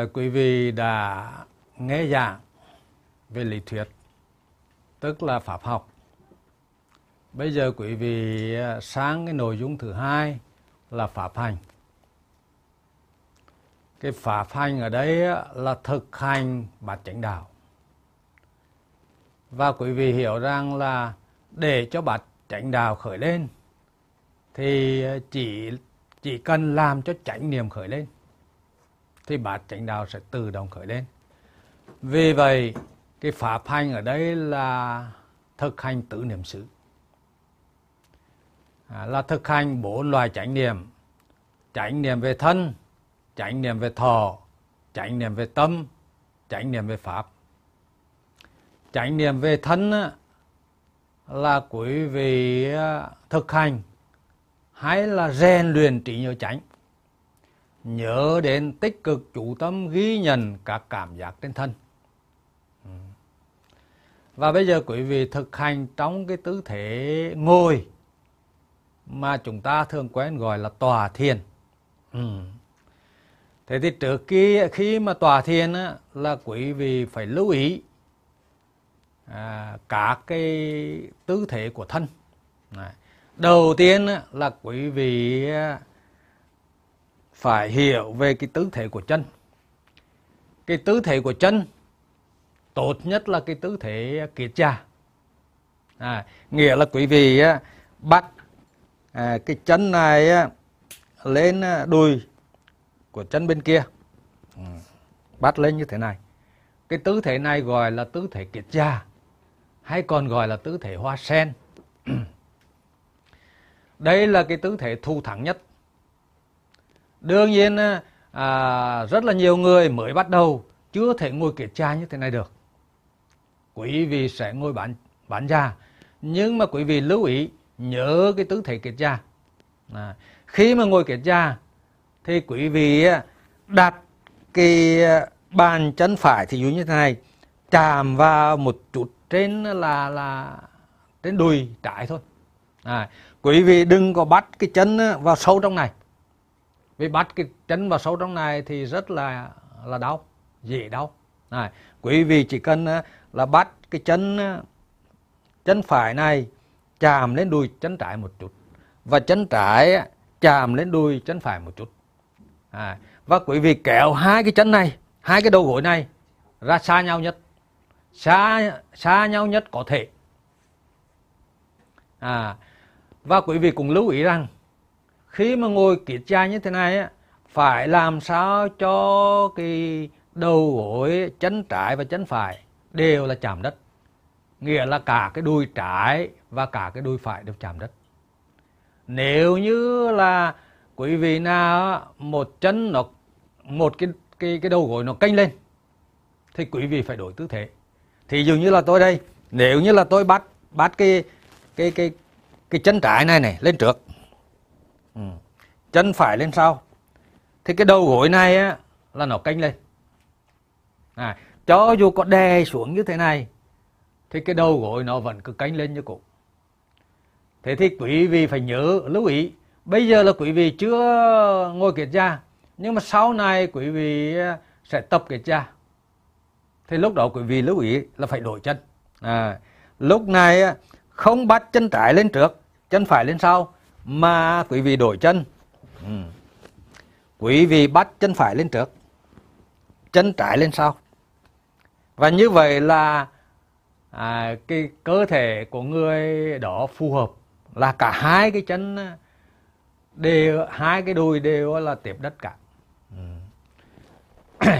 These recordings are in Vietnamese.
À, quý vị đã nghe giảng về lý thuyết, tức là pháp học. Bây giờ quý vị sáng sang cái nội dung thứ hai là pháp hành. Cái pháp hành ở đây ờ, là thực hành bát chánh đạo. Và quý vị hiểu rằng là để cho bát chánh đạo khởi lên thì chỉ chỉ cần làm cho chánh niệm khởi lên thì bát chánh đạo sẽ tự động khởi lên. Vì vậy, cái pháp hành ở đây là thực hành tự niệm xứ. À, là thực hành bốn loài chánh niệm. Chánh niệm về thân, chánh niệm về thọ, chánh niệm về tâm, chánh niệm về pháp. Chánh niệm về thân là quý vị thực hành hay là rèn luyện trí nhớ chánh nhớ đến tích cực chủ tâm ghi nhận các cảm giác trên thân ừ. và bây giờ quý vị thực hành trong cái tư thế ngồi mà chúng ta thường quen gọi là tòa thiền ừ. thế thì trước khi khi mà tòa thiền á, là quý vị phải lưu ý à, cả cái tư thế của thân Đấy. đầu tiên á, là quý vị phải hiểu về cái tư thế của chân. Cái tư thế của chân tốt nhất là cái tư thế kiết cha. À, nghĩa là quý vị bắt à, cái chân này lên à, đùi của chân bên kia. Ừ, bắt lên như thế này. Cái tư thế này gọi là tư thể kiết cha hay còn gọi là tư thể hoa sen. Đây là cái tư thế thu thẳng nhất Đương nhiên ờ, à, rất là nhiều người mới bắt đầu chưa thể ngồi kiệt cha như thế này được. Quý vị sẽ ngồi bán bán ra Nhưng mà quý vị lưu ý nhớ cái tư thế kiệt cha. À, khi mà ngồi kiệt cha thì quý vị ờ, đặt cái ờ, bàn chân phải thì dụ như thế này chạm vào một chút trên là là trên đùi trái thôi. À, quý vị đừng có bắt cái chân vào sâu trong này vì bắt cái chân vào sâu trong này thì rất là là đau dễ đau. Này quý vị chỉ cần ờ, là bắt cái chân chân ờ, phải này chạm lên đùi chân trái một chút. Và chân trái ờ, chạm lên đùi chân phải một chút. À, và quý vị kéo hai cái chân này hai cái đầu gối này ra xa nhau nhất. Xa xa nhau nhất có thể. À, và quý vị cũng lưu ý rằng khi mà ngồi kiết cha như thế này á, phải làm sao cho cái đầu gối, chân trái và chân phải đều là chạm đất. Nghĩa là cả cái đùi trái và cả cái đùi phải đều chạm đất. Nếu như là quý vị nào một chân nó, một cái cái cái đầu gối nó canh lên, thì quý vị phải đổi tư thế. Thì dường như là tôi đây, nếu như là tôi bắt bắt cái cái cái cái chân trái này này lên trước Ừ. chân phải lên sau. Thì cái đầu gối này á là nó canh lên. À, cho dù có đè xuống như thế này thì cái đầu gối nó vẫn cứ canh lên như cũ. Thế thì quý vị phải nhớ lưu ý bây giờ là quý vị chưa ngồi kiệt ra nhưng mà sau này quý vị à, sẽ tập kiệt ra thì lúc đó quý vị lưu ý là phải đổi chân. À, lúc này không bắt chân trái lên trước chân phải lên sau mà quý vị đổi chân. Ừ. quý vị bắt chân phải lên trước chân trái lên sau. Và như vậy là à, cái cơ thể của người đó phù hợp là cả hai cái chân à, đều hai cái đùi đều là tiếp đất cả. Ừ.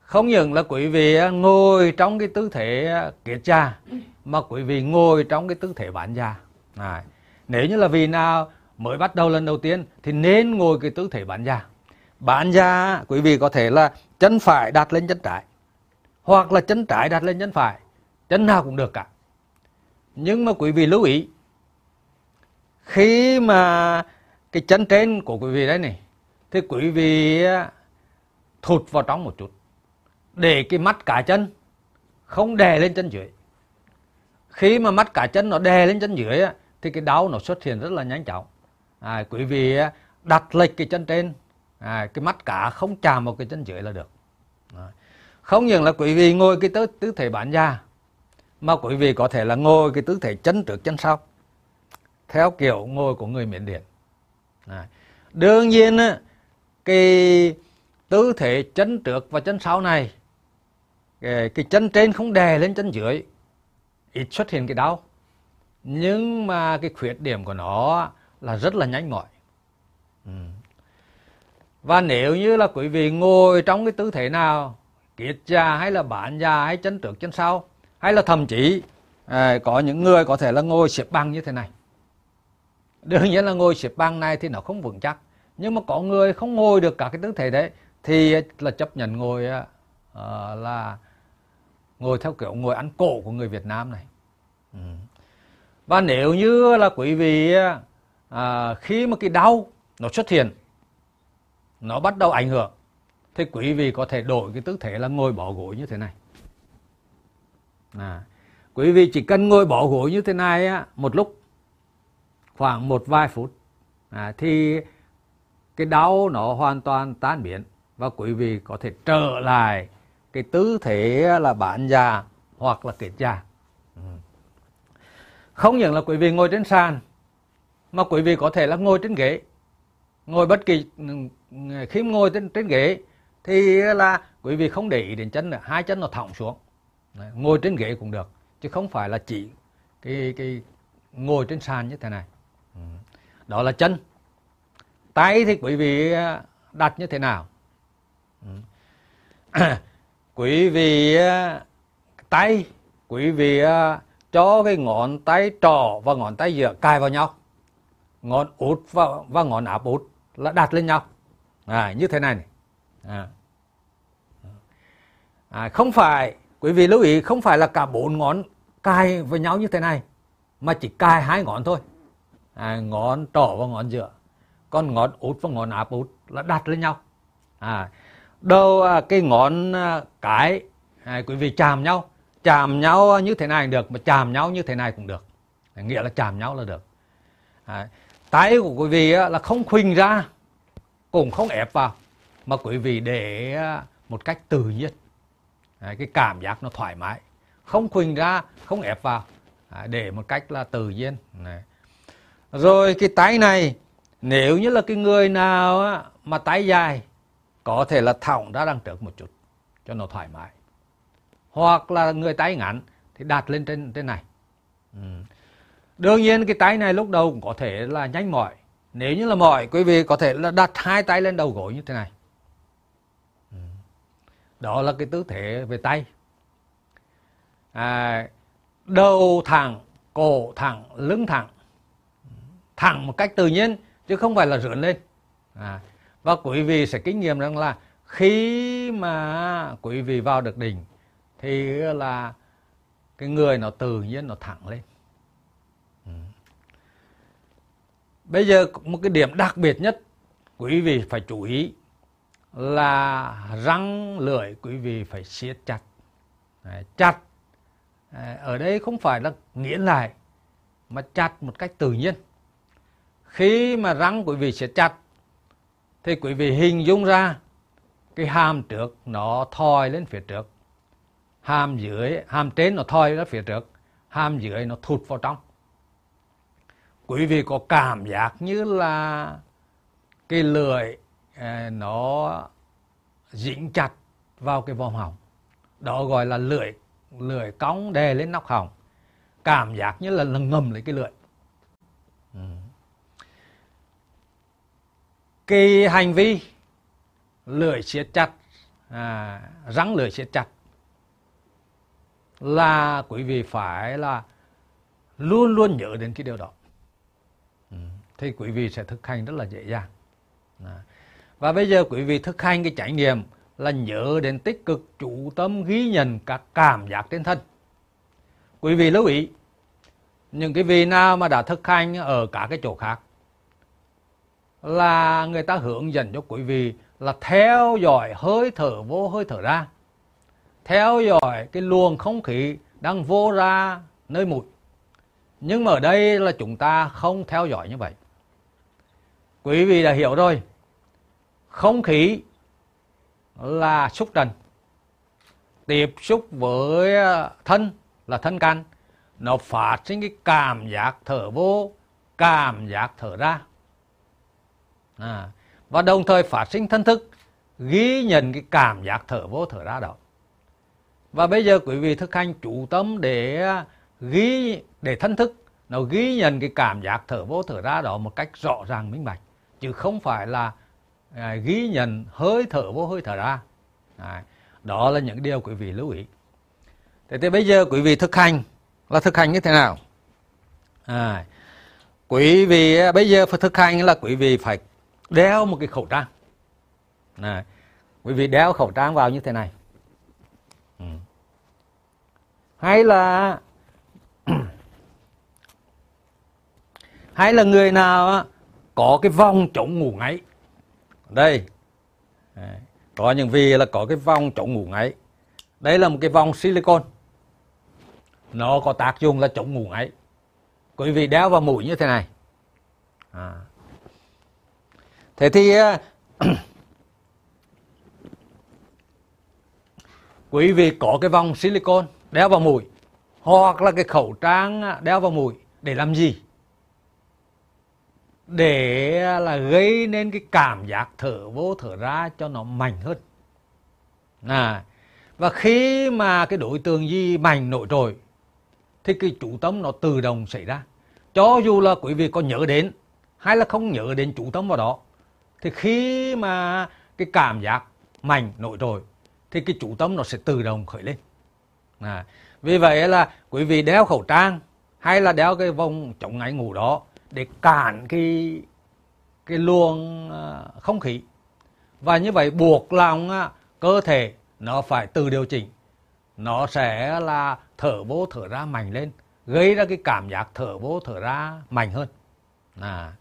không những là à, à, quý vị ngồi trong cái tư thế kiệt cha mà quý vị ngồi trong cái tư thể bản gia à, nếu như là vì nào mới bắt đầu lần đầu tiên, thì nên ngồi cái tư thế bán da. Bán da quý vị có thể là chân phải đặt lên chân trái, hoặc là chân trái đặt lên chân phải. Chân nào cũng được cả. Nhưng mà quý vị lưu ý, khi mà cái chân trên của quý vị đấy này, thì quý vị à, thụt vào trong một chút, để cái mắt cả chân không đè lên chân dưới. Khi mà mắt cả chân nó đè lên chân dưới thì cái đau nó xuất hiện rất là nhanh chóng à, quý vị đặt lệch cái chân trên à, cái mắt cả không chạm vào cái chân dưới là được à. không những là quý vị ngồi cái tư, tư thể bán da mà quý vị có thể là ngồi cái tư thể chân trước chân sau theo kiểu ngồi của người miền Điện à. đương nhiên cái tư thế chân trước và chân sau này cái, cái chân trên không đè lên chân dưới ít xuất hiện cái đau nhưng mà cái khuyết điểm của nó là rất là nhanh mỏi ừ. và nếu như là quý vị ngồi trong cái tư thế nào kiết già hay là bản già hay chân trước chân sau hay là thậm chí à, có những người có thể là ngồi xếp bằng như thế này đương nhiên là ngồi xếp bằng này thì nó không vững chắc nhưng mà có người không ngồi được cả cái tư thế đấy thì là chấp nhận ngồi à, à, là ngồi theo kiểu ngồi ăn cổ của người Việt Nam này ừ và nếu như là quý vị à, khi mà cái đau nó xuất hiện nó bắt đầu ảnh hưởng thì quý vị có thể đổi cái tư thế là ngồi bỏ gối như thế này à, quý vị chỉ cần ngồi bỏ gối như thế này á, một lúc khoảng một vài phút à, thì cái đau nó hoàn toàn tan biến và quý vị có thể trở lại cái tư thế là bản già hoặc là kết già không những là quý vị ngồi trên sàn, mà quý vị có thể là ngồi trên ghế. Ngồi bất kỳ, khi ngồi trên trên ghế, thì là quý vị không để ý đến chân nữa, hai chân nó thõng xuống. Ngồi trên ghế cũng được, chứ không phải là chỉ cái cái ngồi trên sàn như thế này. Ừ. Đó là chân. Tay thì quý vị à, đặt như thế nào? Ừ. Quý vị à, tay, quý vị à, cho cái ngón tay trỏ và ngón tay giữa cài vào nhau. Ngón út và, và ngón áp út là đặt lên nhau. À, như thế này, này. À. À, không phải quý vị lưu ý không phải là cả bốn ngón cài với nhau như thế này mà chỉ cài hai ngón thôi. À, ngón trỏ và ngón giữa. Còn ngón út và ngón áp út là đặt lên nhau. À, đâu à, cái ngón à, cái à, quý vị chạm nhau chạm nhau như thế này được mà chạm nhau như thế này cũng được. Nghĩa là chạm nhau là được. À, tay của quý vị là không khuỳnh ra cũng không ép vào mà quý vị để một cách tự nhiên. À, cái cảm giác nó thoải mái. Không khuỳnh ra không ép vào à, để một cách là tự nhiên. Này. rồi cái tay này nếu như là cái người nào mà tay dài có thể là thòng ra đằng trước một chút cho nó thoải mái hoặc là người tay ngắn thì đặt lên trên trên này. Ừ. đương nhiên cái tay này lúc đầu cũng có thể là nhanh mỏi. Nếu như là mỏi quý vị có thể là đặt hai tay lên đầu gối như thế này. Ừ. đó là cái tư thế về tay. À, đầu thẳng cổ thẳng lưng thẳng. Thẳng một cách tự nhiên chứ không phải là rượn lên. À, và quý vị sẽ kinh nghiệm rằng là khi mà quý vị vào được đỉnh thì ờ, là cái người nó tự nhiên nó thẳng lên. Ừ. Bây giờ một cái điểm đặc biệt nhất quý vị phải chú ý là răng lưỡi quý vị phải siết chặt. Chặt ờ, ở đây không phải là nghiến lại, mà chặt một cách tự nhiên. Khi mà răng quý vị siết chặt, thì quý vị hình dung ra cái hàm trước nó thòi lên phía trước hàm dưới hàm trên nó thoi ra phía trước hàm dưới nó thụt vào trong. Quý vị có cảm giác như là cái lưỡi ờ, nó dính chặt vào cái vòm họng. Đó gọi là lưỡi lưỡi cong đè lên nóc họng. Cảm giác như là, là ngầm lấy cái lưỡi. Ừ. Cái hành vi lưỡi siết chặt à, răng lưỡi siết chặt là quý vị phải là luôn luôn nhớ đến cái điều đó. Ừ, thì quý vị sẽ thực hành rất là dễ dàng. Và bây giờ quý vị thực hành cái trải nghiệm là nhớ đến tích cực chủ tâm ghi nhận các cảm giác trên thân. Quý vị lưu ý, những cái vị nào mà đã thực hành ở cả cái chỗ khác là người ta hướng dẫn cho quý vị là theo dõi hơi thở vô, hơi thở ra theo dõi cái luồng không khí đang vô ra nơi mũi. Nhưng mà ở đây là chúng ta không theo dõi như vậy. Quý vị đã hiểu rồi. Không khí là xúc trần. Tiếp xúc với à, thân là thân can. Nó phát sinh cái cảm giác thở vô cảm giác thở ra. À, và đồng thời phát sinh thân thức ghi nhận cái cảm giác thở vô thở ra đó và bây giờ quý vị thực hành chủ tâm để à, ghi để thân thức. Nó ghi nhận cái cảm giác thở vô thở ra đó một cách rõ ràng minh bạch. Chứ không phải là à, ghi nhận hơi thở vô hơi thở ra. Đó là những điều quý vị lưu ý. Thế thì bây giờ quý vị thực hành là thực hành như thế nào? À, quý vị à, bây giờ phải thực hành là quý vị phải đeo một cái khẩu trang. À, quý vị đeo khẩu trang vào như thế này. Ừ. hay là hay là người nào có cái vòng chống ngủ ngáy. Đây. Có những vị là có cái vòng chống ngủ ngáy. Đây là một cái vòng silicon. Nó có tác dụng là chống ngủ ngáy. Quý vị đeo vào mũi như thế này. À. thế thì à, quý vị có cái vòng silicon đeo vào mũi hoặc là cái khẩu trang à, đeo vào mũi để làm gì? Để là gây nên cái cảm giác thở vô thở ra cho nó mạnh hơn. À, và khi mà cái đối tượng gì mạnh nổi trội thì cái chủ tâm nó tự động xảy ra. Cho dù là quý vị có nhớ đến hay là không nhớ đến chủ tâm vào đó thì khi mà cái cảm giác mạnh nổi trội thì cái chủ tâm nó sẽ tự động khởi lên. À, vì vậy là quý vị đeo khẩu trang hay là đeo cái vòng chống ngáy ngủ đó để cản cái cái luồng à, không khí. Và như vậy buộc lòng à, cơ thể nó phải tự điều chỉnh. Nó sẽ là thở vô thở ra mạnh lên gây ra cái cảm giác thở vô thở ra mạnh hơn. À.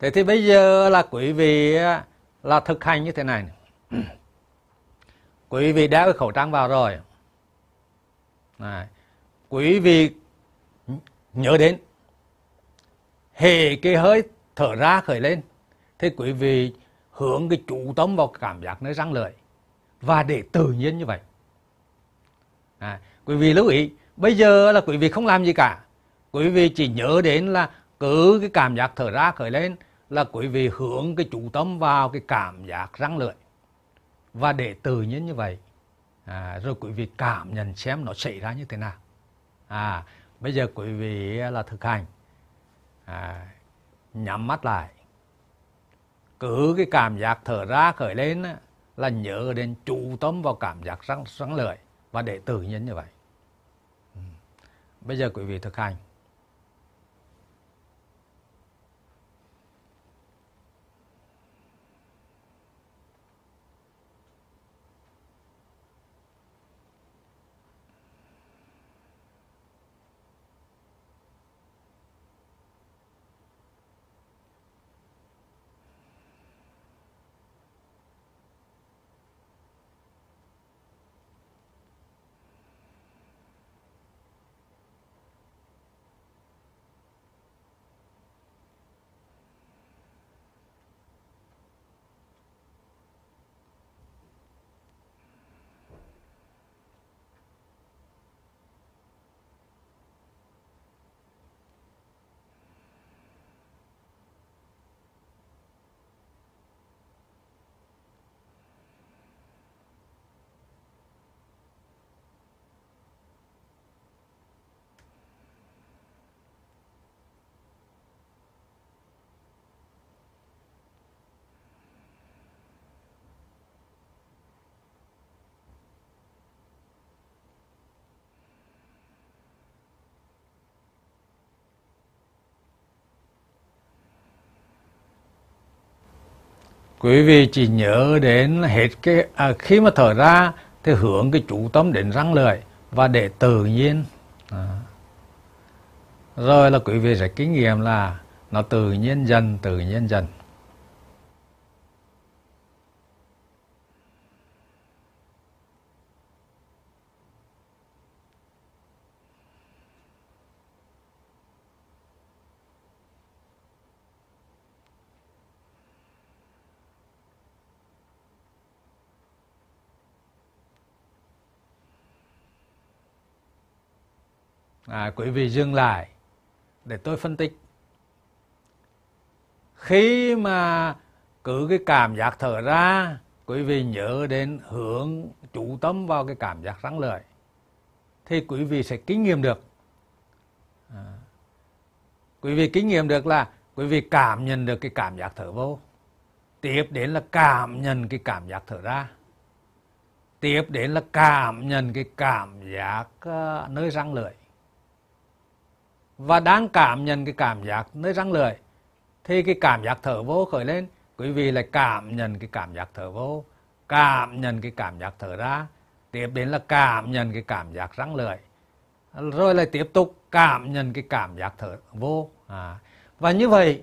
thế thì bây giờ là quý vị à, là thực hành như thế này. quý vị đeo cái khẩu trang vào rồi. À. quý vị nhớ đến hệ cái hơi thở ra khởi lên thì quý vị hướng cái chủ tâm vào cảm giác nơi răng lưỡi. Và để tự nhiên như vậy. À, quý vị lưu ý bây giờ là quý vị không làm gì cả. Quý vị chỉ nhớ đến là cứ cái cảm giác thở ra khởi lên là quý vị hướng cái chủ tâm vào cái cảm giác răng lưỡi và để tự nhiên như vậy à, rồi quý vị cảm nhận xem nó xảy ra như thế nào. À bây giờ quý vị là thực hành. À, nhắm mắt lại. Cứ cái cảm giác thở ra khởi lên là nhớ đến chú tâm vào cảm giác răng, răng lợi và để tự nhiên như vậy. Ừ. Bây giờ quý vị thực hành. Quý vị chỉ nhớ đến hết cái à, khi mà thở ra thì hướng cái chủ tâm đến răng lưỡi và để tự nhiên à. rồi là quý vị sẽ kinh nghiệm là nó tự nhiên dần tự nhiên dần à, quý vị dừng lại để tôi phân tích. Khi mà cứ cái cảm giác thở ra quý vị nhớ đến hướng chủ tâm vào cái cảm giác răng lợi thì quý vị sẽ kinh nghiệm được. À, quý vị kinh nghiệm được là quý vị cảm nhận được cái cảm giác thở vô. Tiếp đến là cảm nhận cái cảm giác thở ra. Tiếp đến là cảm nhận cái cảm giác uh, nơi răng lưỡi và đang cảm nhận cái cảm giác nơi răng lưỡi thì cái cảm giác thở vô khởi lên. Quý vị lại cảm nhận cái cảm giác thở vô cảm nhận cái cảm giác thở ra. Tiếp đến là cảm nhận cái cảm giác răng lưỡi. Rồi lại tiếp tục cảm nhận cái cảm giác thở vô. À. và như vậy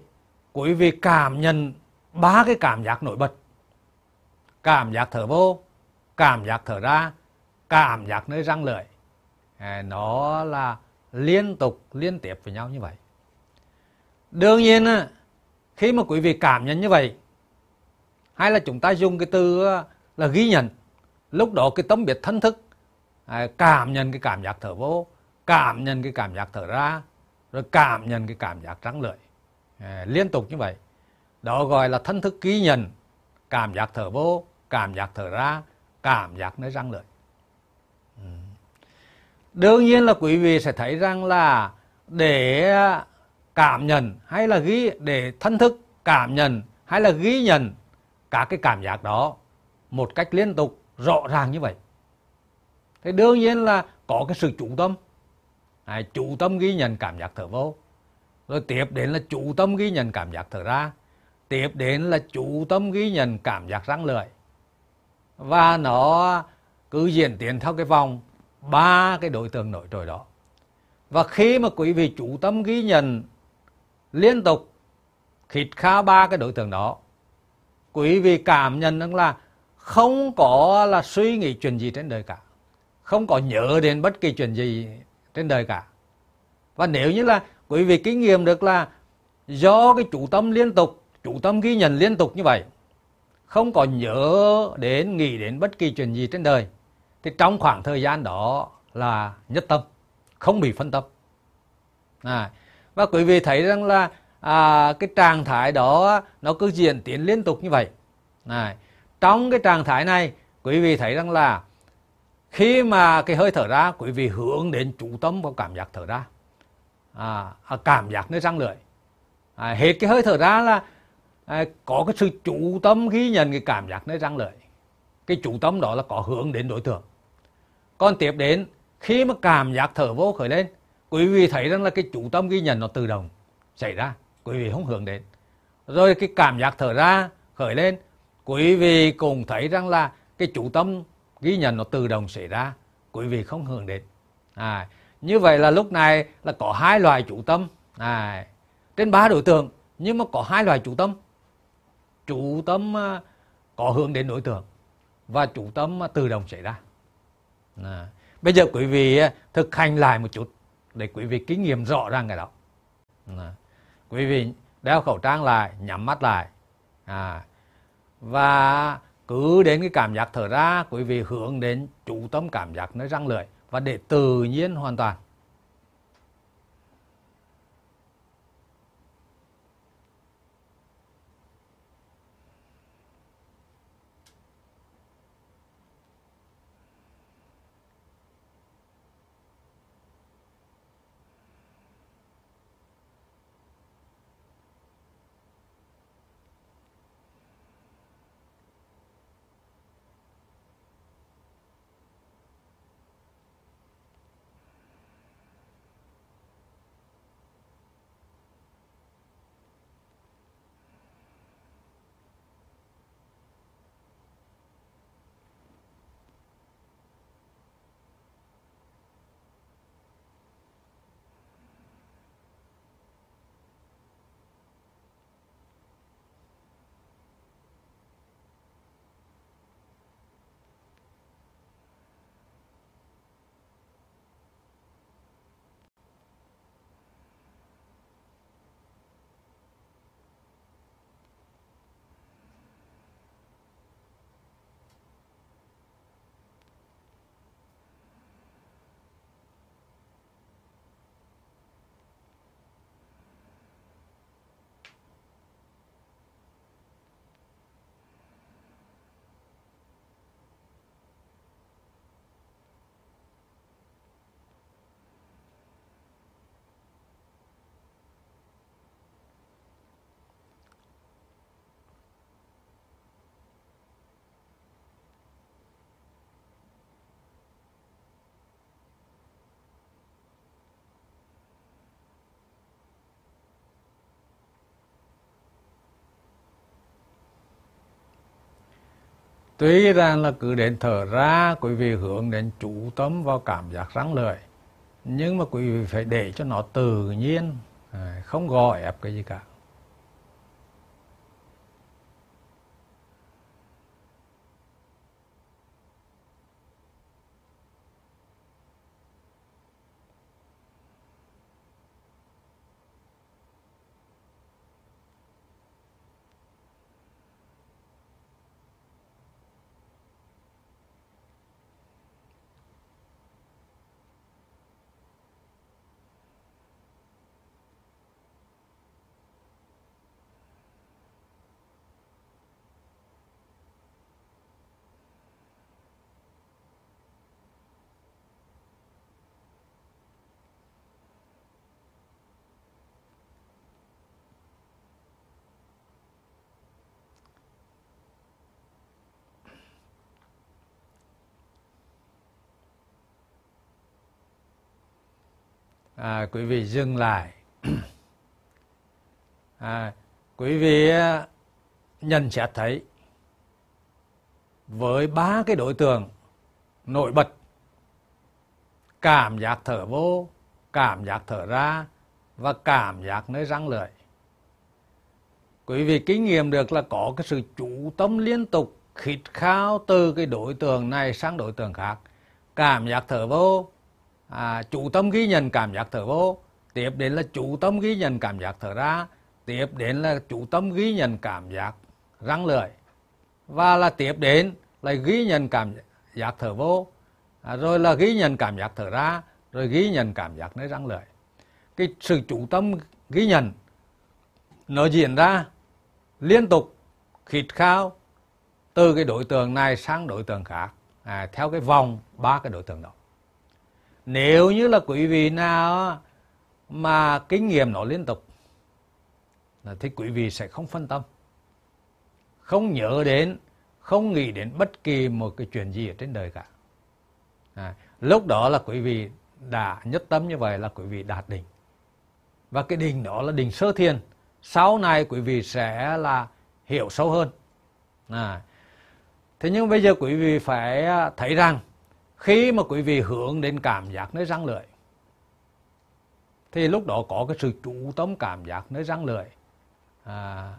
quý vị cảm nhận ba cái cảm giác nổi bật. Cảm giác thở vô cảm giác thở ra cảm giác nơi răng lưỡi. À, nó là liên tục, liên tiếp với nhau như vậy đương nhiên khi mà quý vị cảm nhận như vậy, hay là chúng ta dùng cái từ ờ, là ghi nhận, lúc đó cái tấm biệt thân thức à, cảm nhận cái cảm giác thở vô, cảm nhận cái cảm giác thở ra, rồi cảm nhận cái cảm giác răng lưỡi à, liên tục như vậy đó gọi là thân thức ghi nhận, cảm giác thở vô, cảm giác thở ra, cảm giác nơi răng lưỡi đương nhiên là quý vị sẽ thấy rằng là để cảm nhận hay là ghi để thân thức cảm nhận hay là ghi nhận các cái cảm giác đó một cách liên tục rõ ràng như vậy. Thì đương nhiên là có cái sự chủ tâm. À, chủ tâm ghi nhận cảm giác thở vô. Rồi tiếp đến là chủ tâm ghi nhận cảm giác thở ra. Tiếp đến là chủ tâm ghi nhận cảm giác răng lưỡi. Và nó cứ diễn tiến theo cái vòng ba cái đối tượng nổi trội đó. Và khi mà quý vị chủ tâm ghi nhận liên tục khít kha ba cái đối tượng đó, quý vị cảm nhận rằng là không có là suy nghĩ chuyện gì trên đời cả. Không có nhớ đến bất kỳ chuyện gì trên đời cả. Và nếu như là quý vị kinh nghiệm được là do cái chủ tâm liên tục chủ tâm ghi nhận liên tục như vậy, không có nhớ đến, nghĩ đến bất kỳ chuyện gì trên đời thì trong khoảng thời gian đó là nhất tâm không bị phân tâm. À, và quý vị thấy rằng là à, cái trạng thái đó nó cứ diễn tiến liên tục như vậy. À, trong cái trạng thái này quý vị thấy rằng là khi mà cái hơi thở ra quý vị hướng đến chủ tâm vào cảm giác thở ra. À, à cảm giác nơi răng lưỡi. À, hết cái hơi thở ra là à, có cái sự chủ tâm ghi nhận cái cảm giác nơi răng lưỡi. Cái chủ tâm đó là có hướng đến đối tượng còn tiếp đến khi mà cảm giác thở vô khởi lên quý vị thấy rằng là cái chủ tâm ghi nhận nó tự động xảy ra quý vị không hướng đến. Rồi cái cảm giác thở ra khởi lên quý vị cùng thấy rằng là cái chủ tâm ghi nhận nó tự động xảy ra quý vị không hưởng đến. À, như vậy là lúc này là có hai loại chủ tâm. À, trên ba đối tượng nhưng mà có hai loại chủ tâm. Chủ tâm à, có hướng đến đối tượng và chủ tâm à, tự động xảy ra à, bây giờ quý vị thực hành lại một chút để quý vị kinh nghiệm rõ ràng cái đó. À, quý vị đeo khẩu trang lại nhắm mắt lại. À, và cứ đến cái cảm giác thở ra quý vị hướng đến chủ tâm cảm giác nơi răng lưỡi và để tự nhiên hoàn toàn. Tuy rằng là cứ đến thở ra, quý vị hướng đến chú tâm vào cảm giác răng lưỡi. Nhưng mà quý vị phải để cho nó tự nhiên, không gọi ép cái gì cả. À, quý vị dừng lại. À, quý vị à, nhận xét thấy với ba cái đối tượng nổi bật cảm giác thở vô cảm giác thở ra và cảm giác nơi răng lưỡi. Quý vị kinh nghiệm được là có cái sự chủ tâm liên tục khít khao từ cái đối tượng này sang đối tượng khác. Cảm giác thở vô à, chủ tâm ghi nhận cảm giác thở vô. Tiếp đến là chủ tâm ghi nhận cảm giác thở ra. Tiếp đến là chủ tâm ghi nhận cảm giác răng lưỡi. Và là tiếp đến là ghi nhận cảm giác thở vô. À, rồi là ghi nhận cảm giác thở ra rồi ghi nhận cảm giác nơi răng lưỡi. Cái sự chủ tâm ghi nhận nó diễn ra liên tục khít khao từ cái đối tượng này sang đối tượng khác. À, theo cái vòng ba cái đối tượng đó nếu như là quý vị nào mà kinh nghiệm nó liên tục thì quý vị sẽ không phân tâm không nhớ đến không nghĩ đến bất kỳ một cái chuyện gì ở trên đời cả. À, lúc đó là quý vị đã nhất tâm như vậy là quý vị đạt đỉnh. Và cái đỉnh đó là đỉnh sơ thiền. sau này quý vị sẽ là hiểu sâu hơn. À, thế nhưng bây giờ quý vị phải à, thấy rằng khi mà quý vị hướng đến cảm giác nơi răng lưỡi thì lúc đó có cái sự chủ tâm cảm giác nơi răng lưỡi. À,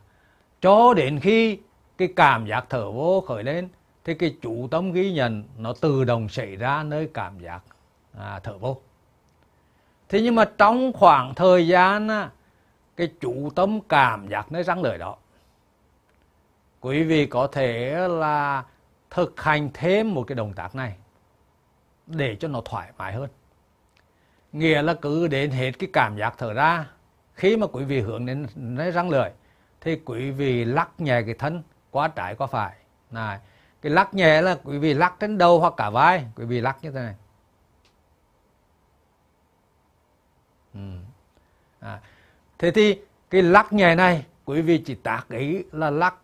cho đến khi cái cảm giác thở vô khởi lên thì cái chủ tâm ghi nhận nó tự động xảy ra nơi cảm giác à, thở vô. Thế nhưng mà trong khoảng thời gian cái chủ tâm cảm giác nơi răng lưỡi đó quý vị có thể là thực hành thêm một cái động tác này để cho nó thoải mái hơn nghĩa là cứ đến hết cái cảm giác thở ra khi mà quý vị hướng đến nơi răng lưỡi thì quý vị lắc nhẹ cái thân qua trái qua phải này cái lắc nhẹ là quý vị lắc trên đầu hoặc cả vai quý vị lắc như thế này ừ. à. thế thì cái lắc nhẹ này quý vị chỉ tác ý là lắc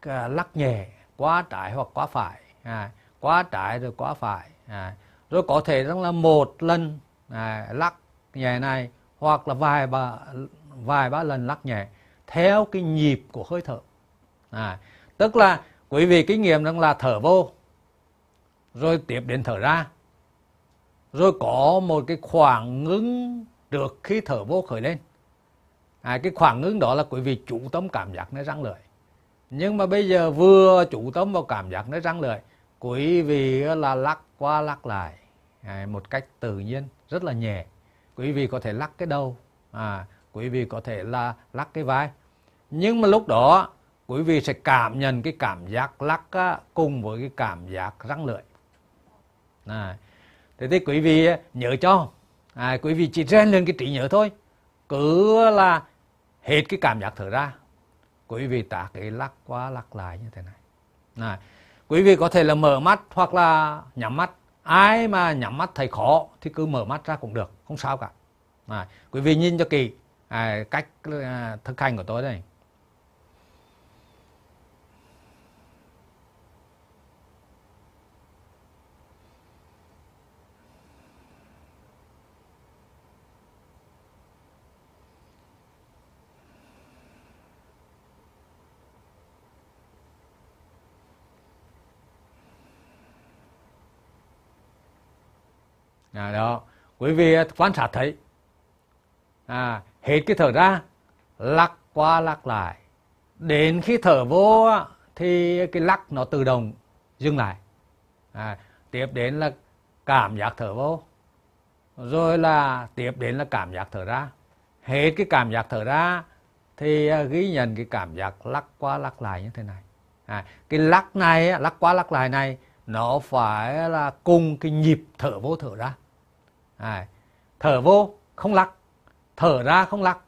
à, lắc nhẹ qua trái hoặc qua phải à, qua trái rồi qua phải à, rồi có thể rằng là một lần à, lắc nhẹ này hoặc là vài ba vài ba lần lắc nhẹ theo cái nhịp của hơi thở. À, tức là quý vị kinh nghiệm rằng là thở vô rồi tiếp đến thở ra. Rồi có một cái khoảng ngưng được khi thở vô khởi lên. À, cái khoảng ngưng đó là quý vị chủ tâm cảm giác nơi răng lưỡi. Nhưng mà bây giờ vừa chủ tâm vào cảm giác nơi răng lưỡi quý vị là lắc qua lắc lại. À, một cách tự nhiên rất là nhẹ. Quý vị có thể lắc cái đầu. À, quý vị có thể là lắc cái vai. Nhưng mà lúc đó quý vị sẽ cảm nhận cái cảm giác lắc á, cùng với cái cảm giác răng lưỡi. À, thế thì quý vị nhớ cho. À, quý vị chỉ rèn lên cái trí nhớ thôi. Cứ là hết cái cảm giác thở ra. Quý vị tả cái lắc qua lắc lại như thế này. À, quý vị có thể là mở mắt hoặc là nhắm mắt. Ai mà nhắm mắt thấy khó thì cứ mở mắt ra cũng được không sao cả. À, quý vị nhìn cho kỳ à, cách à, thực hành của tôi đây. À, đó. Quý vị à, quan sát thấy. À, hết cái thở ra lắc qua lắc lại. Đến khi thở vô thì cái lắc nó tự động dừng lại. À, tiếp đến là cảm giác thở vô. Rồi là tiếp đến là cảm giác thở ra. Hết cái cảm giác thở ra thì à, ghi nhận cái cảm giác lắc qua lắc lại như thế này. À, cái lắc này lắc qua lắc lại này nó phải là cùng cái nhịp thở vô thở ra à, thở vô không lắc. Thở ra không lắc.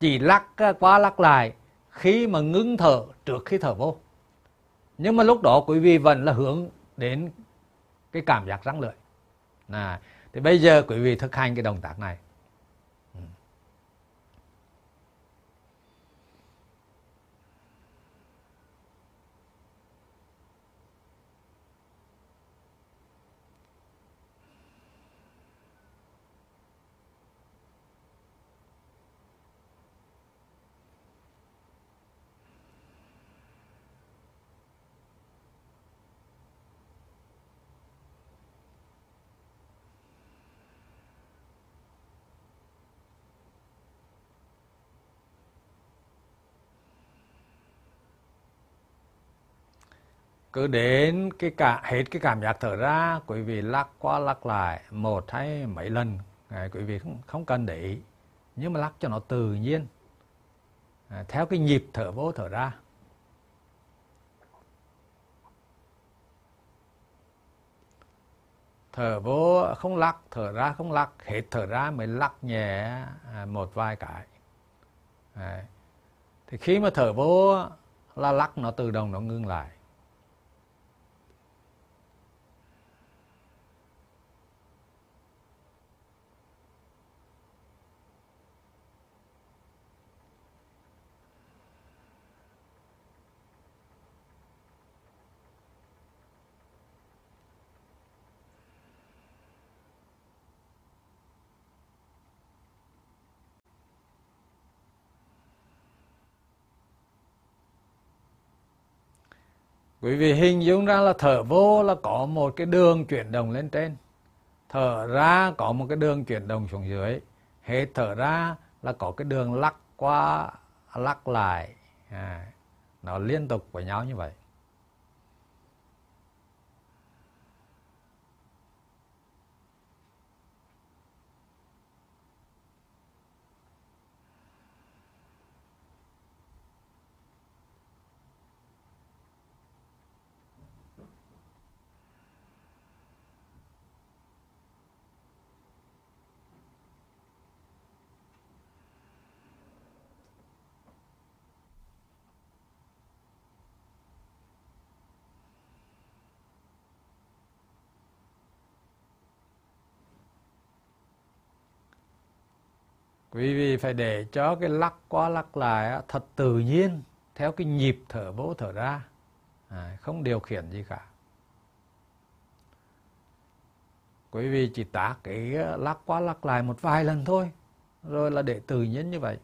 Chỉ lắc ờ, qua lắc lại. Khi mà ngưng thở trước khi thở vô. Nhưng mà lúc đó quý vị vẫn là hướng đến cái cảm giác răng lưỡi. À, thì bây giờ quý vị thực hành cái động tác này. Cứ đến cái cả hết cái cảm giác thở ra quý vị lắc qua lắc lại một hay mấy lần. À, quý vị không không cần để ý. Nhưng mà lắc cho nó tự nhiên. À, theo cái nhịp thở vô thở ra. Thở vô không lắc thở ra không lắc hết thở ra mới lắc nhẹ à, một vài cái. À, thì khi mà thở vô là lắc nó tự động nó ngưng lại. Quý vị hình dung ra là thở vô là có một cái đường chuyển động lên trên. Thở ra có một cái đường chuyển động xuống dưới. Hết thở ra là có cái đường lắc qua, lắc lại. À, nó liên tục với nhau như vậy. Quý vị phải để cho cái lắc qua lắc lại thật tự nhiên theo cái nhịp thở vỗ thở ra. À, không điều khiển gì cả. Quý vị chỉ tác cái ờ, lắc qua lắc lại một vài lần thôi. Rồi là để tự nhiên như vậy.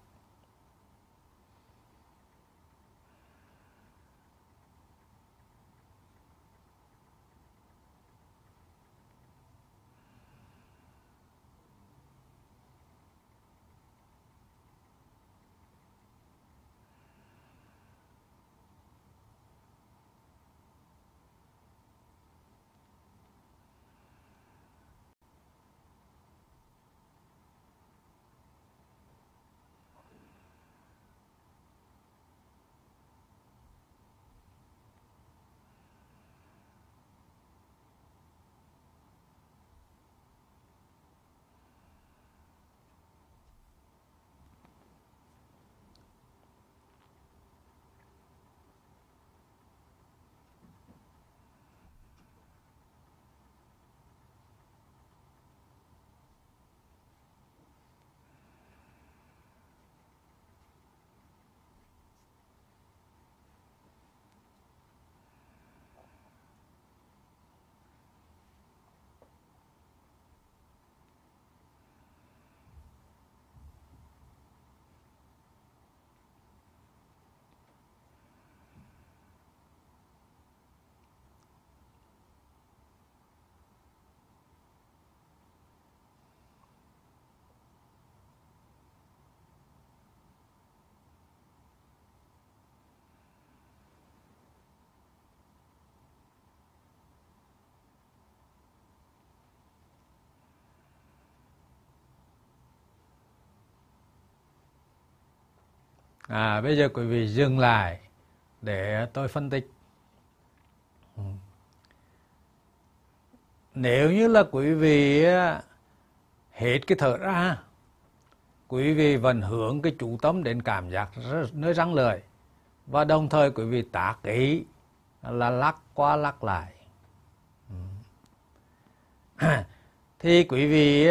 À, bây giờ quý vị dừng lại để tôi phân tích. Ừ. Nếu như là quý vị hết cái thở ra quý vị vẫn hướng cái chủ tâm đến cảm giác nơi răng lời và đồng thời quý vị tác ý là lắc qua lắc lại. Ừ. Thì quý vị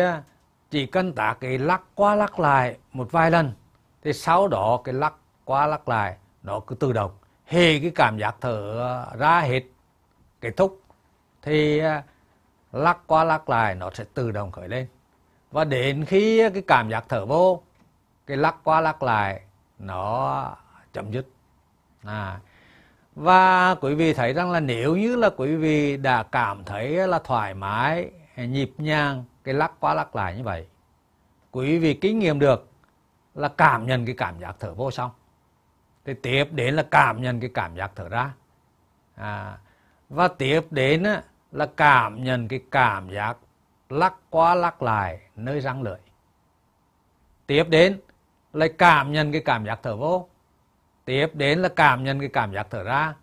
chỉ cần tác ý lắc qua lắc lại một vài lần thì sau đó cái lắc qua lắc lại nó cứ tự động hề cái cảm giác thở ra hết kết thúc. Thì à, lắc qua lắc lại nó sẽ tự động khởi lên. Và đến khi cái cảm giác thở vô cái lắc qua lắc lại nó chấm dứt. À, và quý vị thấy rằng là nếu như là quý vị đã cảm thấy là thoải mái nhịp nhàng cái lắc qua lắc lại như vậy quý vị kinh nghiệm được là cảm nhận cái cảm giác thở vô xong. Thì tiếp đến là cảm nhận cái cảm giác thở ra. À, và tiếp đến là cảm nhận cái cảm giác lắc qua lắc lại nơi răng lưỡi. Tiếp đến lại cảm nhận cái cảm giác thở vô. Tiếp đến là cảm nhận cái cảm giác thở ra.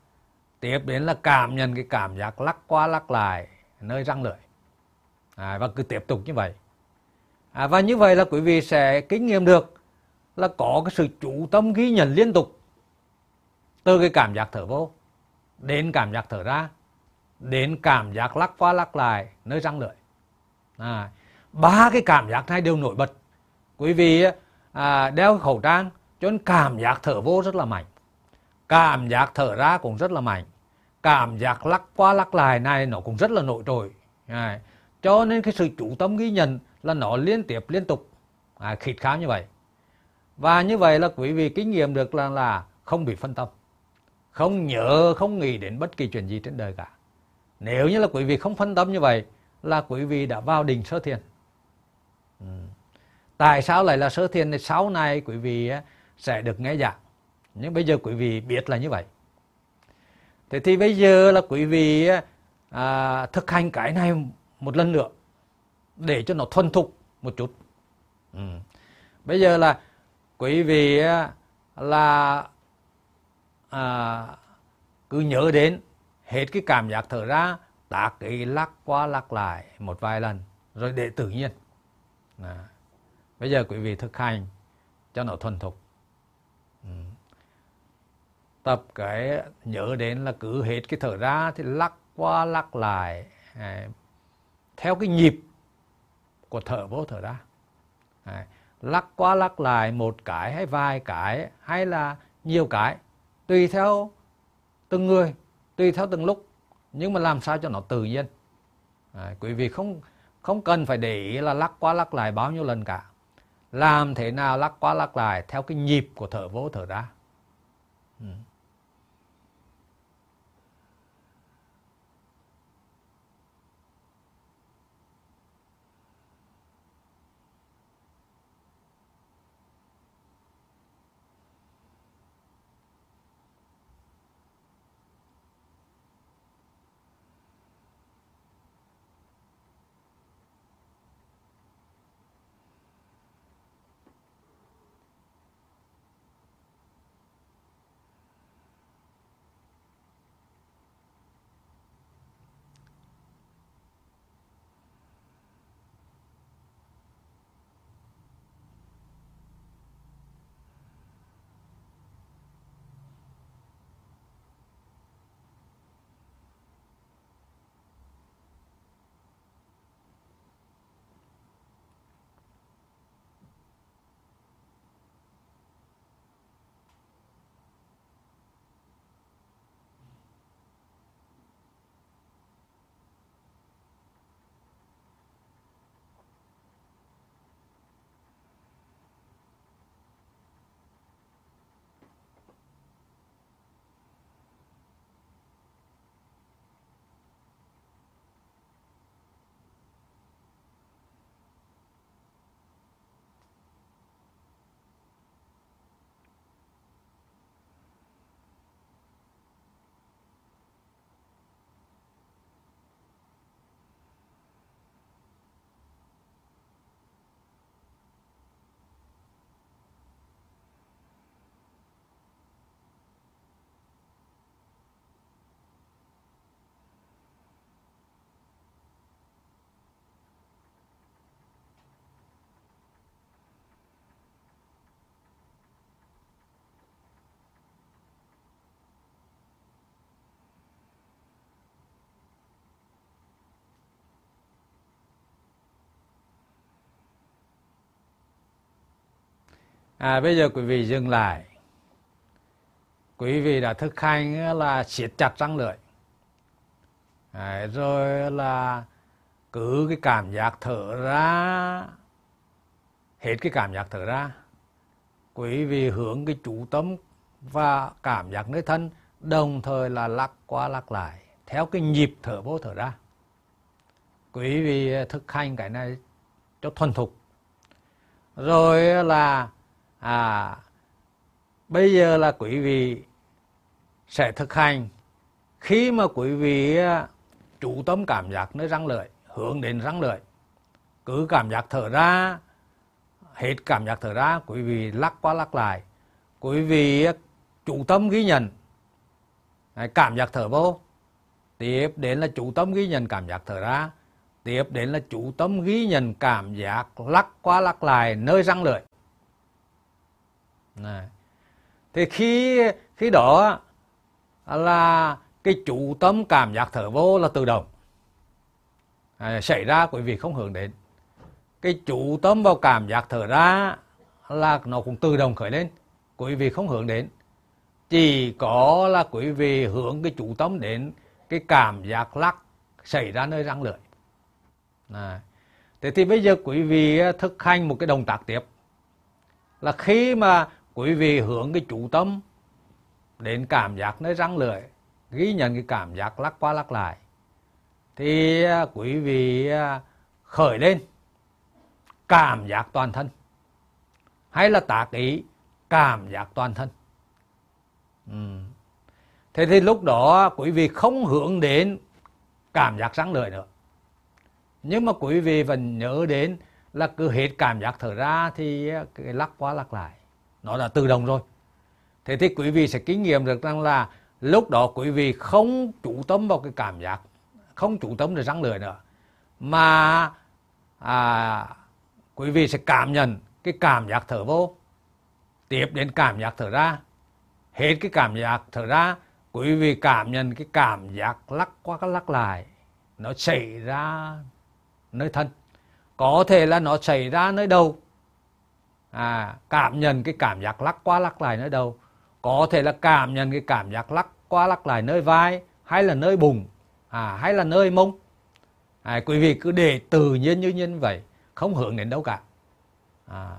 Tiếp đến là cảm nhận cái cảm giác lắc qua lắc lại nơi răng lưỡi. À, và cứ tiếp tục như vậy. À, và như vậy là quý vị sẽ kinh nghiệm được là có cái sự chủ tâm ghi nhận liên tục từ cái cảm giác thở vô đến cảm giác thở ra đến cảm giác lắc qua lắc lại nơi răng lưỡi. À, ba cái cảm giác này đều nổi bật. Quý vị à, đeo khẩu trang cho nên cảm giác thở vô rất là mạnh. Cảm giác thở ra cũng rất là mạnh. Cảm giác lắc qua lắc lại này nó cũng rất là nổi trội. À, cho nên cái sự chủ tâm ghi nhận là nó liên tiếp liên tục. À, khịt khám như vậy và như vậy là quý vị kinh nghiệm được là là không bị phân tâm. Không nhớ không nghĩ đến bất kỳ chuyện gì trên đời cả. Nếu như là quý vị không phân tâm như vậy là quý vị đã vào đình sơ thiền. Ừ. tại sao lại là sơ thiền? Thì sau này quý vị sẽ được nghe giảng. Nhưng bây giờ quý vị biết là như vậy. Thế thì bây giờ là quý vị à, thực hành cái này một lần nữa để cho nó thuần thục một chút. Ừ. bây giờ là quý vị là à, cứ nhớ đến hết cái cảm giác thở ra tác cái lắc qua lắc lại một vài lần rồi để tự nhiên à. bây giờ quý vị thực hành cho nó thuần thục ừ. tập cái nhớ đến là cứ hết cái thở ra thì lắc qua lắc lại à, theo cái nhịp của thở vô thở ra à, lắc qua lắc lại một cái hay vài cái hay là nhiều cái tùy theo từng người tùy theo từng lúc. Nhưng mà làm sao cho nó tự nhiên? À, quý vị không không cần phải để ý là lắc qua lắc lại bao nhiêu lần cả. Làm thế nào lắc qua lắc lại theo cái nhịp của thở vô thở ra? À, bây giờ quý vị dừng lại. Quý vị đã thực hành là siết chặt răng lưỡi. Đấy, rồi là cứ cái cảm giác thở ra. Hết cái cảm giác thở ra. Quý vị hướng cái chủ tâm và cảm giác nơi thân đồng thời là lắc qua lắc lại theo cái nhịp thở vô thở ra. Quý vị thực hành cái này cho thuần thục. Rồi là à bây giờ là quý vị sẽ thực hành. Khi mà quý vị à, chủ tâm cảm giác nơi răng lưỡi hướng đến răng lưỡi cứ cảm giác thở ra, hết cảm giác thở ra, quý vị lắc qua lắc lại. Quý vị à, chủ tâm ghi nhận. Cảm giác thở vô. Tiếp đến là chủ tâm ghi nhận cảm giác thở ra. Tiếp đến là chủ tâm ghi nhận cảm giác lắc qua lắc lại nơi răng lưỡi này. thì khi khi đó là cái chủ tâm cảm giác thở vô là tự động. À, xảy ra quý vị không hưởng đến. Cái chủ tâm vào cảm giác thở ra là nó cũng tự động khởi lên. Quý vị không hưởng đến. Chỉ có là quý vị hướng cái chủ tâm đến cái cảm giác lắc xảy ra nơi răng lưỡi. À. thế thì bây giờ quý vị à, thực hành một cái động tác tiếp. Là khi mà quý vị hướng cái chủ tâm, đến cảm giác nơi răng lưỡi, ghi nhận cái cảm giác lắc qua lắc lại, thì à, quý vị à, khởi lên cảm giác toàn thân. Hay là tác ý cảm giác toàn thân. Ừ. thế thì lúc đó à, quý vị không hướng đến cảm giác răng lưỡi nữa. Nhưng mà quý vị vẫn nhớ đến là cứ hết cảm giác thở ra thì cái lắc qua lắc lại nó đã tự động rồi. Thế thì quý vị sẽ kinh nghiệm được rằng là lúc đó quý vị không chủ tâm vào cái cảm giác không chủ tâm để răng lưỡi nữa. Mà à, quý vị sẽ cảm nhận cái cảm giác thở vô. Tiếp đến cảm giác thở ra. Hết cái cảm giác thở ra quý vị cảm nhận cái cảm giác lắc qua cái lắc lại. Nó xảy ra nơi thân. Có thể là nó xảy ra nơi đầu à, cảm nhận cái cảm giác lắc qua lắc lại nơi đầu. Có thể là cảm nhận cái cảm giác lắc qua lắc lại nơi vai hay là nơi bụng à, hay là nơi mông. À, quý vị cứ để tự nhiên như nhân vậy không hưởng đến đâu cả. À,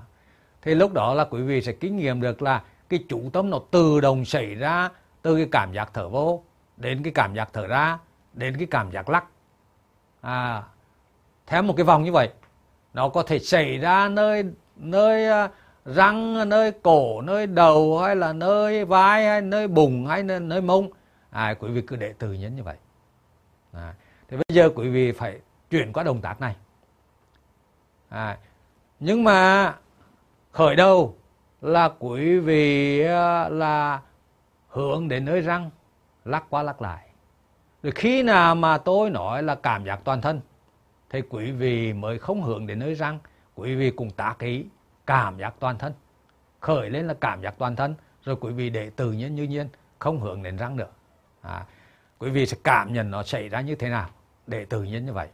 thì lúc đó là quý vị sẽ kinh nghiệm được là cái chủ tâm nó tự động xảy ra từ cái cảm giác thở vô đến cái cảm giác thở ra đến cái cảm giác lắc. À, theo một cái vòng như vậy nó có thể xảy ra nơi nơi à, răng nơi cổ nơi đầu hay là nơi vai hay nơi bụng hay nơi, nơi mông. À, quý vị cứ để tự nhiên như vậy. À, thì bây giờ quý vị phải chuyển qua động tác này. À, nhưng mà khởi đầu là quý vị à, là hướng đến nơi răng lắc qua lắc lại. Rồi khi nào mà tôi nói là cảm giác toàn thân thì quý vị mới không hướng đến nơi răng quý vị cùng tác ý cảm giác toàn thân. Khởi lên là cảm giác toàn thân rồi quý vị để tự nhiên như nhiên không hưởng đến răng nữa. À, quý vị sẽ cảm nhận nó xảy ra như thế nào để tự nhiên như vậy.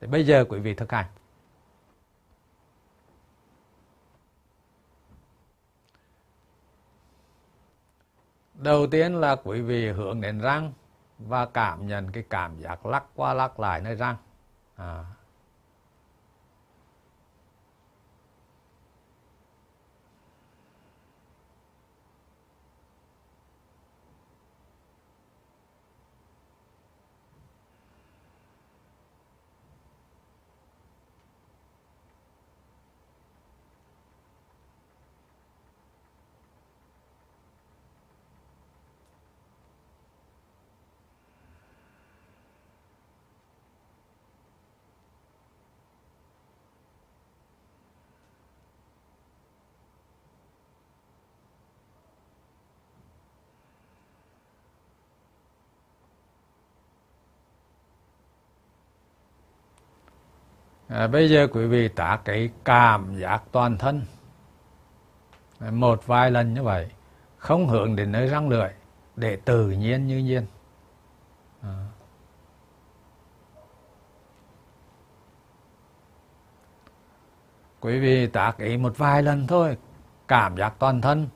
Thì bây giờ quý vị thực hành. Đầu tiên là quý vị hướng đến răng và cảm nhận cái cảm giác lắc qua lắc lại nơi răng. À, à, bây giờ quý vị tả cái cảm giác toàn thân. À, một vài lần như vậy không hướng đến nơi răng lưỡi để tự nhiên như nhiên. À. quý vị tác ý một vài lần thôi cảm giác toàn thân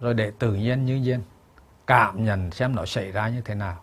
rồi để tự nhiên như nhiên cảm nhận xem nó xảy ra như thế nào.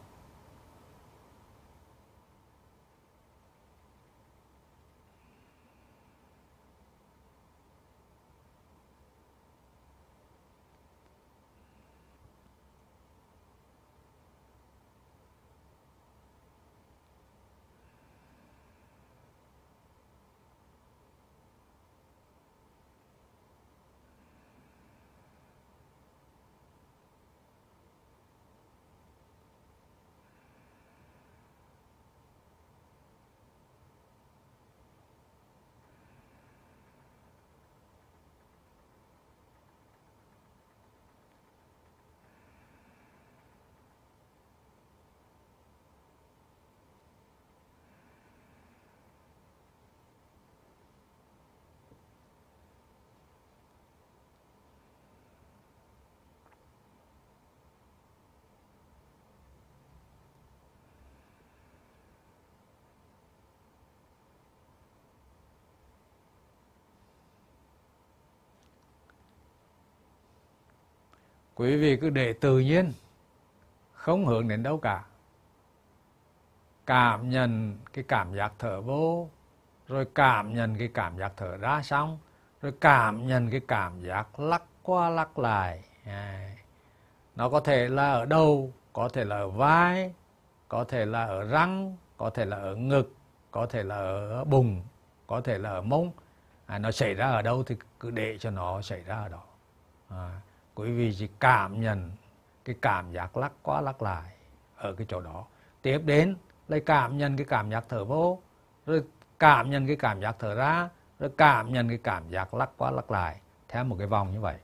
Quý vị cứ để tự nhiên không hướng đến đâu cả. Cảm nhận cái cảm giác thở vô rồi cảm nhận cái cảm giác thở ra xong rồi cảm nhận cái cảm giác lắc qua lắc lại. Nó có thể là ở đầu có thể là ở vai có thể là ở răng có thể là ở ngực có thể là ở bùng có thể là ở mông. À, nó xảy ra ở đâu thì cứ để cho nó xảy ra ở đó. À, quý vị chỉ cảm nhận cái cảm giác lắc qua lắc lại ở cái chỗ đó. Tiếp đến, lại cảm nhận cái cảm giác thở vô, rồi cảm nhận cái cảm giác thở ra, rồi cảm nhận cái cảm giác lắc qua lắc lại theo một cái vòng như vậy.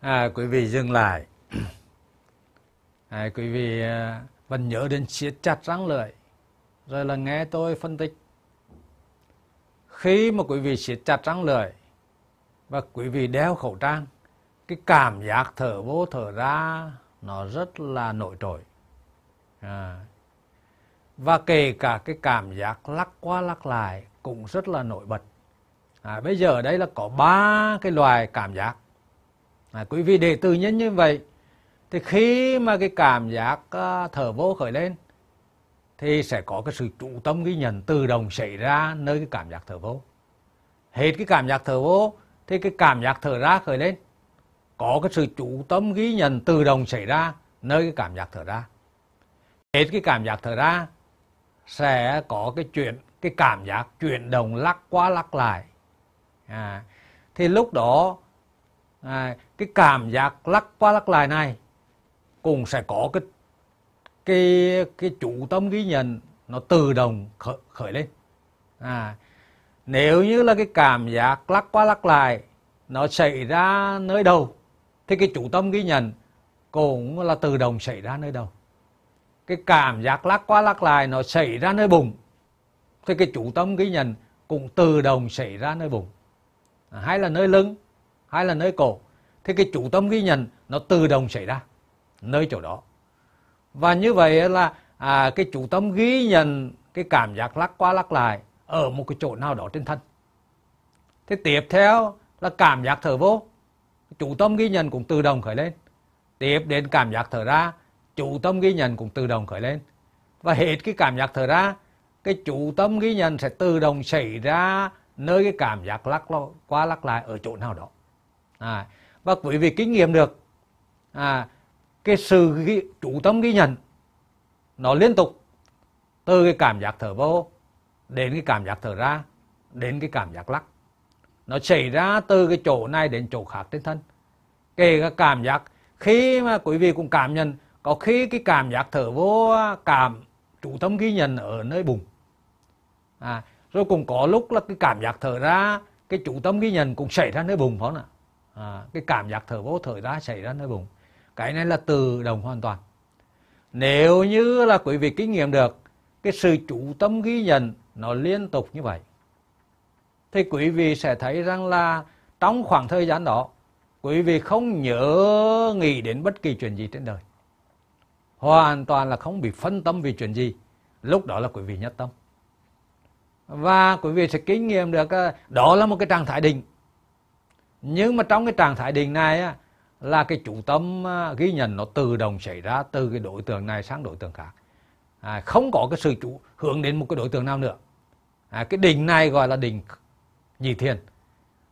À, quý vị dừng lại. À, quý vị à, vẫn nhớ đến siết chặt răng lưỡi rồi là nghe tôi phân tích. Khi mà quý vị siết chặt răng lưỡi và quý vị đeo khẩu trang cái cảm giác thở vô thở ra nó rất là nổi trội. À. và kể cả cái cảm giác lắc qua lắc lại cũng rất là nổi bật. À, bây giờ ở đây là có ba cái loài cảm giác à, quý vị để tự nhiên như vậy thì khi mà cái cảm giác uh, thở vô khởi lên thì sẽ có cái sự chủ tâm ghi nhận tự động xảy ra nơi cái cảm giác thở vô. Hết cái cảm giác thở vô thì cái cảm giác thở ra khởi lên có cái sự chủ tâm ghi nhận tự động xảy ra nơi cái cảm giác thở ra. Hết cái cảm giác thở ra sẽ có cái chuyện cái cảm giác chuyển động lắc qua lắc lại. À, thì lúc đó à, cái cảm giác lắc qua lắc lại này cũng sẽ có cái cái cái chủ tâm ghi nhận nó tự động khởi, khởi lên. À nếu như là cái cảm giác lắc qua lắc lại nó xảy ra nơi đâu thì cái chủ tâm ghi nhận cũng là tự động xảy ra nơi đâu. Cái cảm giác lắc qua lắc lại nó xảy ra nơi bụng thì cái chủ tâm ghi nhận cũng tự động xảy ra nơi bụng. À, hay là nơi lưng hay là nơi cổ thì cái chủ tâm ghi nhận nó tự động xảy ra nơi chỗ đó. Và như vậy là à, cái chủ tâm ghi nhận cái cảm giác lắc qua lắc lại ở một cái chỗ nào đó trên thân. Thế tiếp theo là cảm giác thở vô. Chủ tâm ghi nhận cũng tự động khởi lên. Tiếp đến cảm giác thở ra chủ tâm ghi nhận cũng tự động khởi lên. Và hết cái cảm giác thở ra cái chủ tâm ghi nhận sẽ tự động xảy ra nơi cái cảm giác lắc qua lắc lại ở chỗ nào đó. À, và quý vị kinh nghiệm được. À, cái sự ghi, chủ tâm ghi nhận nó liên tục. Từ cái cảm giác thở vô đến cái cảm giác thở ra đến cái cảm giác lắc. Nó xảy ra từ cái chỗ này đến chỗ khác trên thân. Kể cả cảm giác khi mà quý vị cũng cảm nhận có khi cái cảm giác thở vô cảm chủ tâm ghi nhận ở nơi bụng. À, rồi cũng có lúc là cái cảm giác thở ra cái chủ tâm ghi nhận cũng xảy ra nơi bụng phải không ạ? À, cái cảm giác thở vô thở ra xảy ra nơi bụng. Cái này là tự động hoàn toàn. Nếu như là quý vị kinh nghiệm được cái sự chủ tâm ghi nhận nó liên tục như vậy thì quý vị sẽ thấy rằng là trong khoảng thời gian đó quý vị không nhớ nghĩ đến bất kỳ chuyện gì trên đời. Hoàn toàn là không bị phân tâm vì chuyện gì. Lúc đó là quý vị nhất tâm. Và quý vị sẽ kinh nghiệm được à, đó là một cái trạng thái định nhưng mà trong cái trạng thái định này là cái chủ tâm à, ghi nhận nó tự động xảy ra từ cái đối tượng này sang đối tượng khác. À, không có cái sự chủ hướng đến một cái đối tượng nào nữa. À, cái định này gọi là định nhị thiền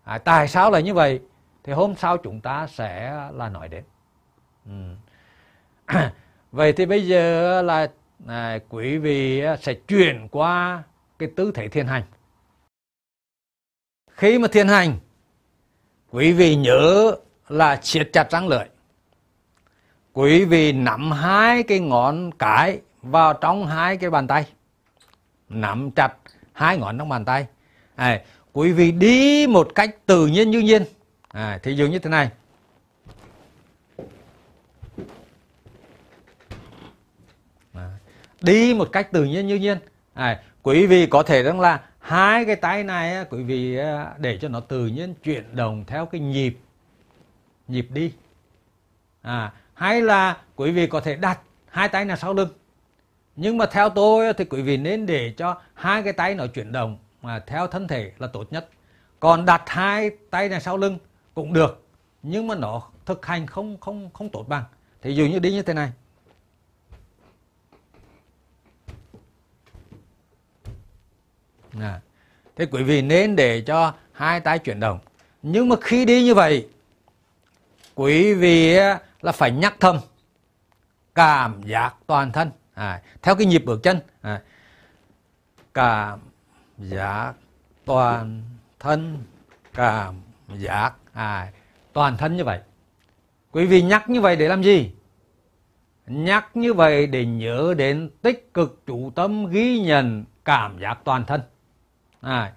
à, tại sao là như vậy? Thì hôm sau chúng ta sẽ là nói đến. Ừ. vậy thì bây giờ là à, quý vị sẽ chuyển qua cái tư thế thiền hành. Khi mà thiền hành quý vị nhớ là siết chặt răng lưỡi quý vị nắm hai cái ngón cái vào trong hai cái bàn tay. Nắm chặt hai ngón trong bàn tay. À, quý vị đi một cách tự nhiên như nhiên. À, thì dường như thế này. À, đi một cách tự nhiên như nhiên. À, quý vị có thể rằng là hai cái tay này quý vị để cho nó tự nhiên chuyển động theo cái nhịp nhịp đi. À, hay là quý vị có thể đặt hai tay là sau lưng. Nhưng mà theo tôi thì quý vị nên để cho hai cái tay nó chuyển động mà theo thân thể là tốt nhất. Còn đặt hai tay này sau lưng cũng được nhưng mà nó thực hành không không không tốt bằng. Thì dụ như đi như thế này. À. thế quý vị nên để cho hai tay chuyển động. Nhưng mà khi đi như vậy quý vị là phải nhắc thầm cảm giác toàn thân. À, theo cái nhịp bước chân à, cảm giác toàn thân cảm giác à, toàn thân như vậy. Quý vị nhắc như vậy để làm gì? Nhắc như vậy để nhớ đến tích cực chủ tâm ghi nhận cảm giác toàn thân à,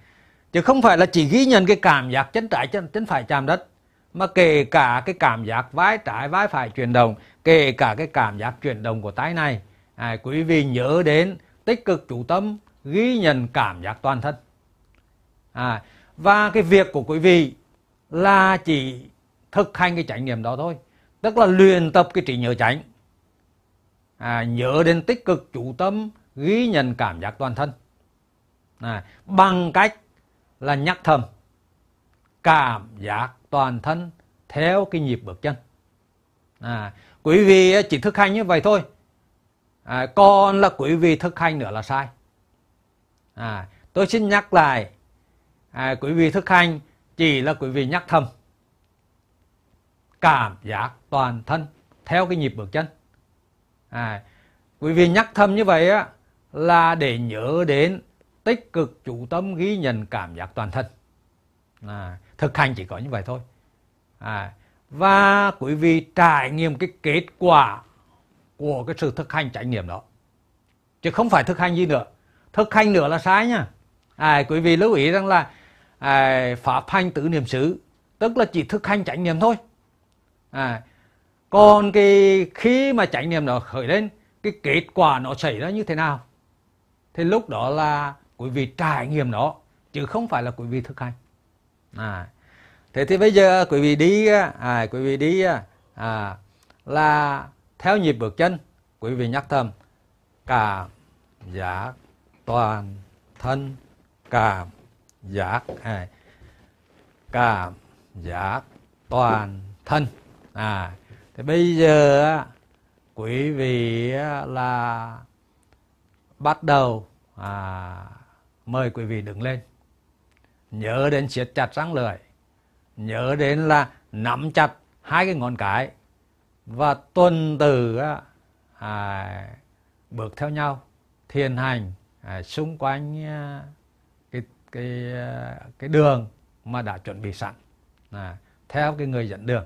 chứ không phải là chỉ ghi nhận cái cảm giác chân trái chân chân phải chạm đất mà kể cả cái cảm giác vai trái vai phải chuyển động kể cả cái cảm giác chuyển động của tay này. À, quý vị nhớ đến tích cực chủ tâm ghi nhận cảm giác toàn thân. À, và cái việc của quý vị là chỉ thực hành cái chánh niệm đó thôi tức là luyện tập cái trí nhớ chánh. À, nhớ đến tích cực chủ tâm ghi nhận cảm giác toàn thân này, bằng cách là nhắc thầm cảm giác toàn thân theo cái nhịp bước chân. À, quý vị chỉ thực hành như vậy thôi. À, còn là quý vị thực hành nữa là sai. À, tôi xin nhắc lại à, quý vị thực hành chỉ là quý vị nhắc thầm cảm giác toàn thân theo cái nhịp bước chân. À, quý vị nhắc thầm như vậy á là để nhớ đến tích cực chủ tâm ghi nhận cảm giác toàn thân. À, thực hành chỉ có như vậy thôi. À, và quý vị trải nghiệm cái kết quả của cái sự thực hành trải nghiệm đó. Chứ không phải thực hành gì nữa. Thực hành nữa là sai nha. À, quý vị lưu ý rằng là à, pháp hành tự niệm xứ tức là chỉ thực hành trải nghiệm thôi. À, còn cái khi mà trải nghiệm nó khởi lên cái kết quả nó xảy ra như thế nào? Thì lúc đó là quý vị trải nghiệm nó chứ không phải là quý vị thực hành. À thế thì bây giờ quý vị đi à, à quý vị đi à, à, là theo nhịp bước chân quý vị nhắc thầm cảm giác toàn thân cảm giác à, cảm giác toàn thân. À thì bây giờ à, quý vị là bắt đầu à, mời quý vị đứng lên. Nhớ đến siết chặt răng lưỡi. Nhớ đến là nắm chặt hai cái ngón cái. Và tuần từ à, bước theo nhau thiền hành à, xung quanh à, cái cái à, cái đường mà đã chuẩn bị sẵn. À, theo cái người dẫn đường.